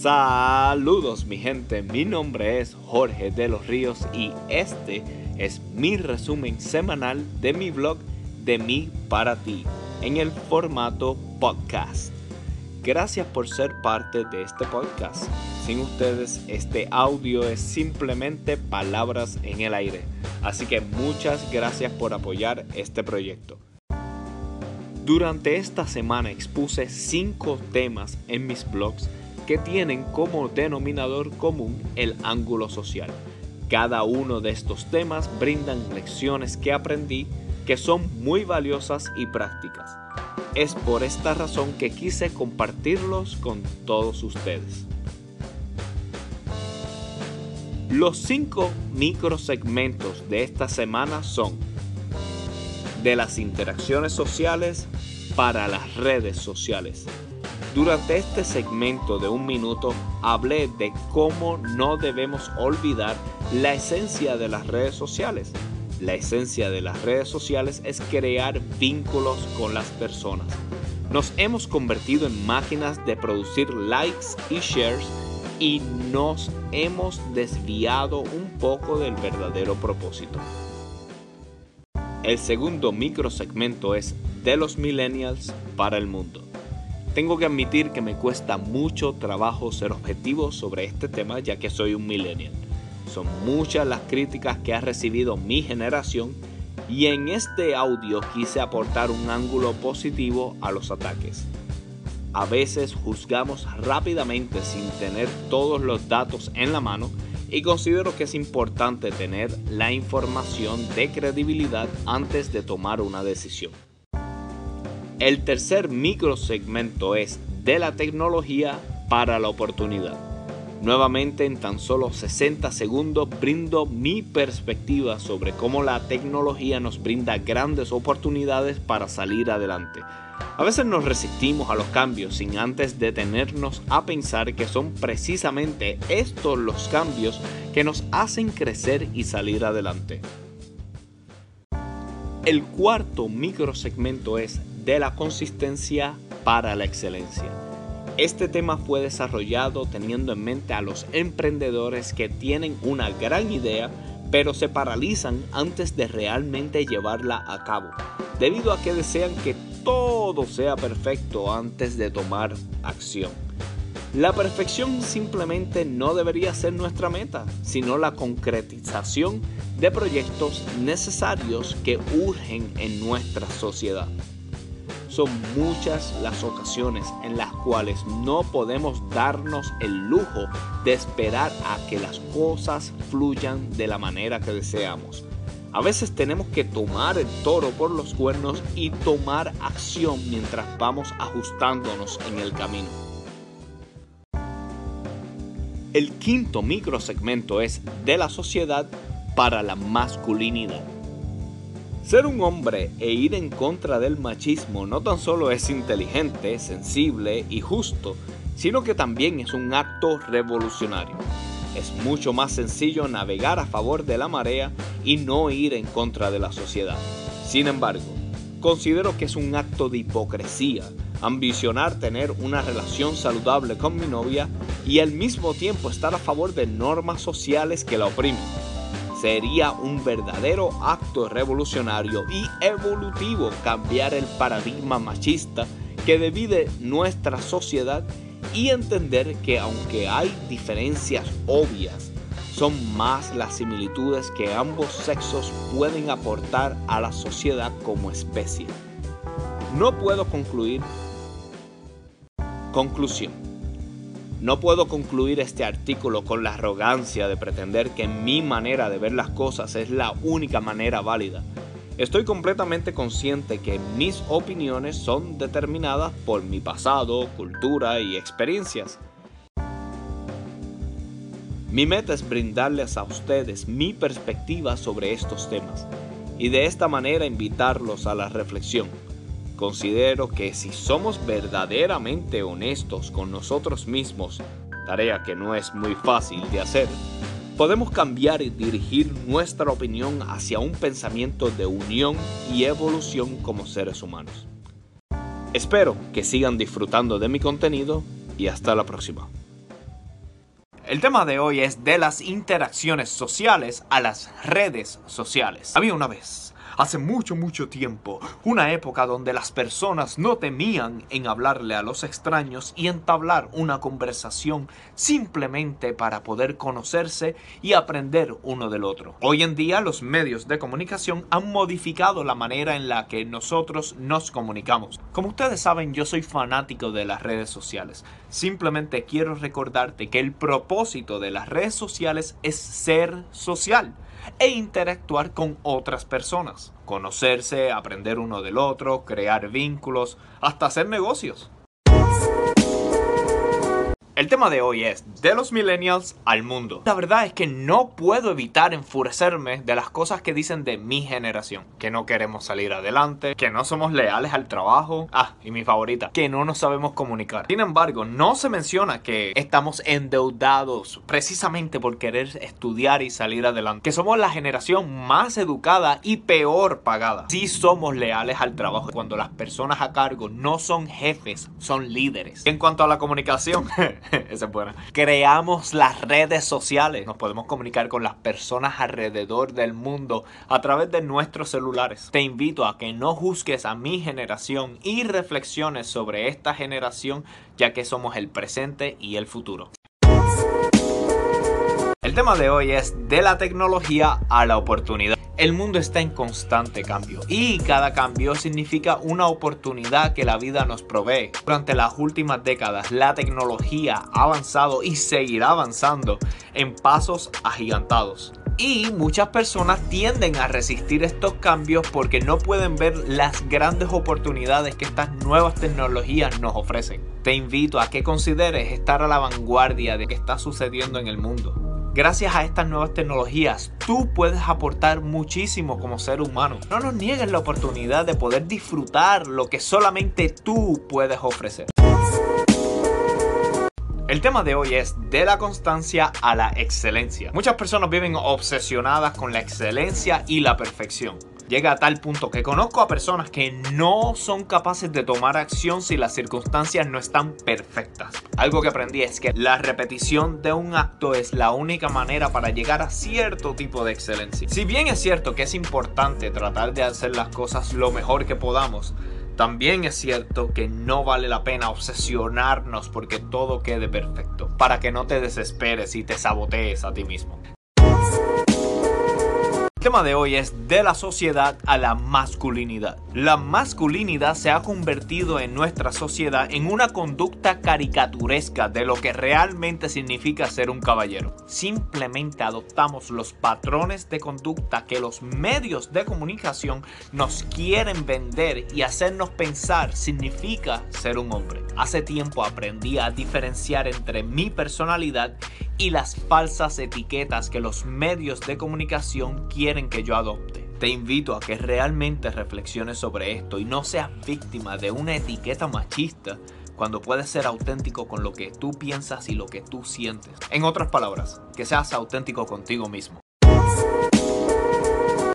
Saludos mi gente, mi nombre es Jorge de los Ríos y este es mi resumen semanal de mi blog de mí para ti en el formato podcast. Gracias por ser parte de este podcast. Sin ustedes este audio es simplemente palabras en el aire. Así que muchas gracias por apoyar este proyecto. Durante esta semana expuse 5 temas en mis blogs que tienen como denominador común el ángulo social. Cada uno de estos temas brindan lecciones que aprendí que son muy valiosas y prácticas. Es por esta razón que quise compartirlos con todos ustedes. Los cinco microsegmentos de esta semana son de las interacciones sociales para las redes sociales. Durante este segmento de un minuto hablé de cómo no debemos olvidar la esencia de las redes sociales. La esencia de las redes sociales es crear vínculos con las personas. Nos hemos convertido en máquinas de producir likes y shares y nos hemos desviado un poco del verdadero propósito. El segundo microsegmento es de los millennials para el mundo. Tengo que admitir que me cuesta mucho trabajo ser objetivo sobre este tema ya que soy un millennial. Son muchas las críticas que ha recibido mi generación y en este audio quise aportar un ángulo positivo a los ataques. A veces juzgamos rápidamente sin tener todos los datos en la mano y considero que es importante tener la información de credibilidad antes de tomar una decisión. El tercer microsegmento es de la tecnología para la oportunidad. Nuevamente en tan solo 60 segundos brindo mi perspectiva sobre cómo la tecnología nos brinda grandes oportunidades para salir adelante. A veces nos resistimos a los cambios sin antes detenernos a pensar que son precisamente estos los cambios que nos hacen crecer y salir adelante. El cuarto microsegmento es de la consistencia para la excelencia. Este tema fue desarrollado teniendo en mente a los emprendedores que tienen una gran idea pero se paralizan antes de realmente llevarla a cabo, debido a que desean que todo sea perfecto antes de tomar acción. La perfección simplemente no debería ser nuestra meta, sino la concretización de proyectos necesarios que urgen en nuestra sociedad. Son muchas las ocasiones en las cuales no podemos darnos el lujo de esperar a que las cosas fluyan de la manera que deseamos. A veces tenemos que tomar el toro por los cuernos y tomar acción mientras vamos ajustándonos en el camino. El quinto microsegmento es de la sociedad para la masculinidad. Ser un hombre e ir en contra del machismo no tan solo es inteligente, sensible y justo, sino que también es un acto revolucionario. Es mucho más sencillo navegar a favor de la marea y no ir en contra de la sociedad. Sin embargo, considero que es un acto de hipocresía ambicionar tener una relación saludable con mi novia y al mismo tiempo estar a favor de normas sociales que la oprimen Sería un verdadero acto revolucionario y evolutivo cambiar el paradigma machista que divide nuestra sociedad y entender que aunque hay diferencias obvias, son más las similitudes que ambos sexos pueden aportar a la sociedad como especie. No puedo concluir. Conclusión. No puedo concluir este artículo con la arrogancia de pretender que mi manera de ver las cosas es la única manera válida. Estoy completamente consciente que mis opiniones son determinadas por mi pasado, cultura y experiencias. Mi meta es brindarles a ustedes mi perspectiva sobre estos temas y de esta manera invitarlos a la reflexión Considero que si somos verdaderamente honestos con nosotros mismos, tarea que no es muy fácil de hacer, podemos cambiar y dirigir nuestra opinión hacia un pensamiento de unión y evolución como seres humanos. Espero que sigan disfrutando de mi contenido y hasta la próxima. El tema de hoy es de las interacciones sociales a las redes sociales. Había una vez hace mucho, mucho tiempo, una época donde las personas no temían en hablarle a los extraños y entablar una conversación simplemente para poder conocerse y aprender uno del otro. Hoy en día los medios de comunicación han modificado la manera en la que nosotros nos comunicamos. Como ustedes saben, yo soy fanático de las redes sociales. Simplemente quiero recordarte que el propósito de las redes sociales es ser social e interactuar con otras personas, conocerse, aprender uno del otro, crear vínculos, hasta hacer negocios. El tema de hoy es de los millennials al mundo. La verdad es que no puedo evitar enfurecerme de las cosas que dicen de mi generación. Que no queremos salir adelante, que no somos leales al trabajo. Ah, y mi favorita, que no nos sabemos comunicar. Sin embargo, no se menciona que estamos endeudados precisamente por querer estudiar y salir adelante. Que somos la generación más educada y peor pagada. Sí somos leales al trabajo cuando las personas a cargo no son jefes, son líderes. En cuanto a la comunicación, Esa es buena. Creamos las redes sociales. Nos podemos comunicar con las personas alrededor del mundo a través de nuestros celulares. Te invito a que no juzgues a mi generación y reflexiones sobre esta generación ya que somos el presente y el futuro. El tema de hoy es de la tecnología a la oportunidad. El mundo está en constante cambio y cada cambio significa una oportunidad que la vida nos provee. Durante las últimas décadas la tecnología ha avanzado y seguirá avanzando en pasos agigantados. Y muchas personas tienden a resistir estos cambios porque no pueden ver las grandes oportunidades que estas nuevas tecnologías nos ofrecen. Te invito a que consideres estar a la vanguardia de qué está sucediendo en el mundo. Gracias a estas nuevas tecnologías, tú puedes aportar muchísimo como ser humano. No nos niegues la oportunidad de poder disfrutar lo que solamente tú puedes ofrecer. El tema de hoy es de la constancia a la excelencia. Muchas personas viven obsesionadas con la excelencia y la perfección llega a tal punto que conozco a personas que no son capaces de tomar acción si las circunstancias no están perfectas. Algo que aprendí es que la repetición de un acto es la única manera para llegar a cierto tipo de excelencia. Si bien es cierto que es importante tratar de hacer las cosas lo mejor que podamos, también es cierto que no vale la pena obsesionarnos porque todo quede perfecto, para que no te desesperes y te sabotees a ti mismo. El tema de hoy es de la sociedad a la masculinidad. La masculinidad se ha convertido en nuestra sociedad en una conducta caricaturesca de lo que realmente significa ser un caballero. Simplemente adoptamos los patrones de conducta que los medios de comunicación nos quieren vender y hacernos pensar significa ser un hombre. Hace tiempo aprendí a diferenciar entre mi personalidad y las falsas etiquetas que los medios de comunicación quieren que yo adopte. Te invito a que realmente reflexiones sobre esto y no seas víctima de una etiqueta machista cuando puedes ser auténtico con lo que tú piensas y lo que tú sientes. En otras palabras, que seas auténtico contigo mismo.